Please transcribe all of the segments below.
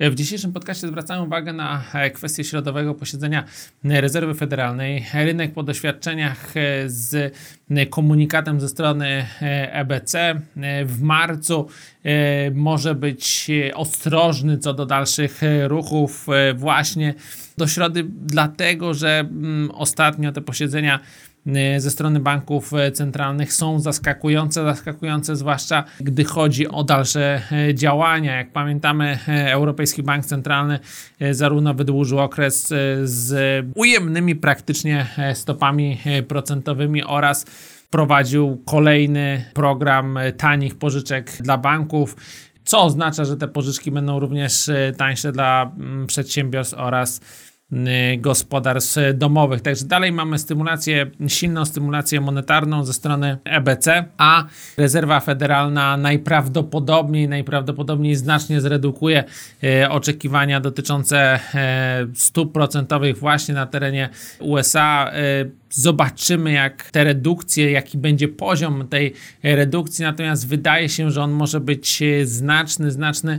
W dzisiejszym podcaście zwracamy uwagę na e, kwestię środowego posiedzenia Rezerwy Federalnej. Rynek po doświadczeniach e, z komunikatem ze strony EBC e w marcu może być ostrożny co do dalszych ruchów właśnie do środy, dlatego że mm, ostatnio te posiedzenia ze strony banków centralnych są zaskakujące, zaskakujące zwłaszcza gdy chodzi o dalsze działania. Jak pamiętamy, Europejski Bank Centralny zarówno wydłużył okres z ujemnymi praktycznie stopami procentowymi oraz prowadził kolejny program tanich pożyczek dla banków co oznacza, że te pożyczki będą również tańsze dla mm, przedsiębiorstw oraz gospodarstw domowych. Także dalej mamy stymulację, silną stymulację monetarną ze strony EBC, a rezerwa federalna najprawdopodobniej, najprawdopodobniej znacznie zredukuje y, oczekiwania dotyczące y, stóp procentowych właśnie na terenie USA. Zobaczymy, jak te redukcje, jaki będzie poziom tej redukcji. Natomiast wydaje się, że on może być znaczny, znaczny,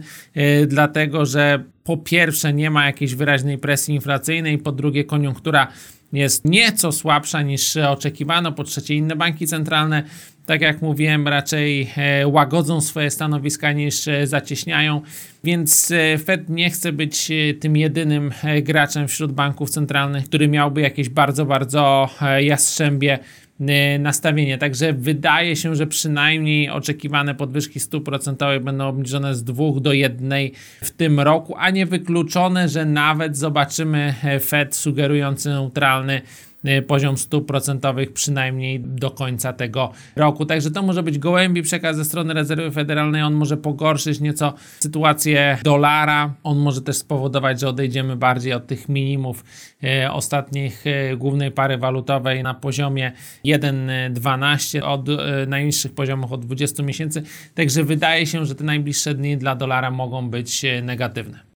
dlatego że po pierwsze nie ma jakiejś wyraźnej presji inflacyjnej, po drugie koniunktura jest nieco słabsza niż oczekiwano, po trzecie inne banki centralne, tak jak mówiłem, raczej e, łagodzą swoje stanowiska niż e, zacieśniają, więc e, Fed nie chce być tym jedynym graczem wśród banków centralnych, który miałby jakieś bardzo, bardzo jastrzębie nastawienie. Także wydaje się, że przynajmniej oczekiwane podwyżki stóp procentowych będą obniżone z 2 do 1 w tym roku, a nie wykluczone, że nawet zobaczymy Fed sugerujący neutralny Y, poziom stóp procentowych przynajmniej do końca tego roku. Także to może być gołębi przekaz ze strony rezerwy federalnej. On może pogorszyć nieco sytuację dolara. On może też spowodować, że odejdziemy bardziej od tych minimów y, ostatnich y, głównej pary walutowej na poziomie 1,12 od najniższych poziomów od 20 miesięcy. Także wydaje się, że te najbliższe dni dla dolara mogą być negatywne.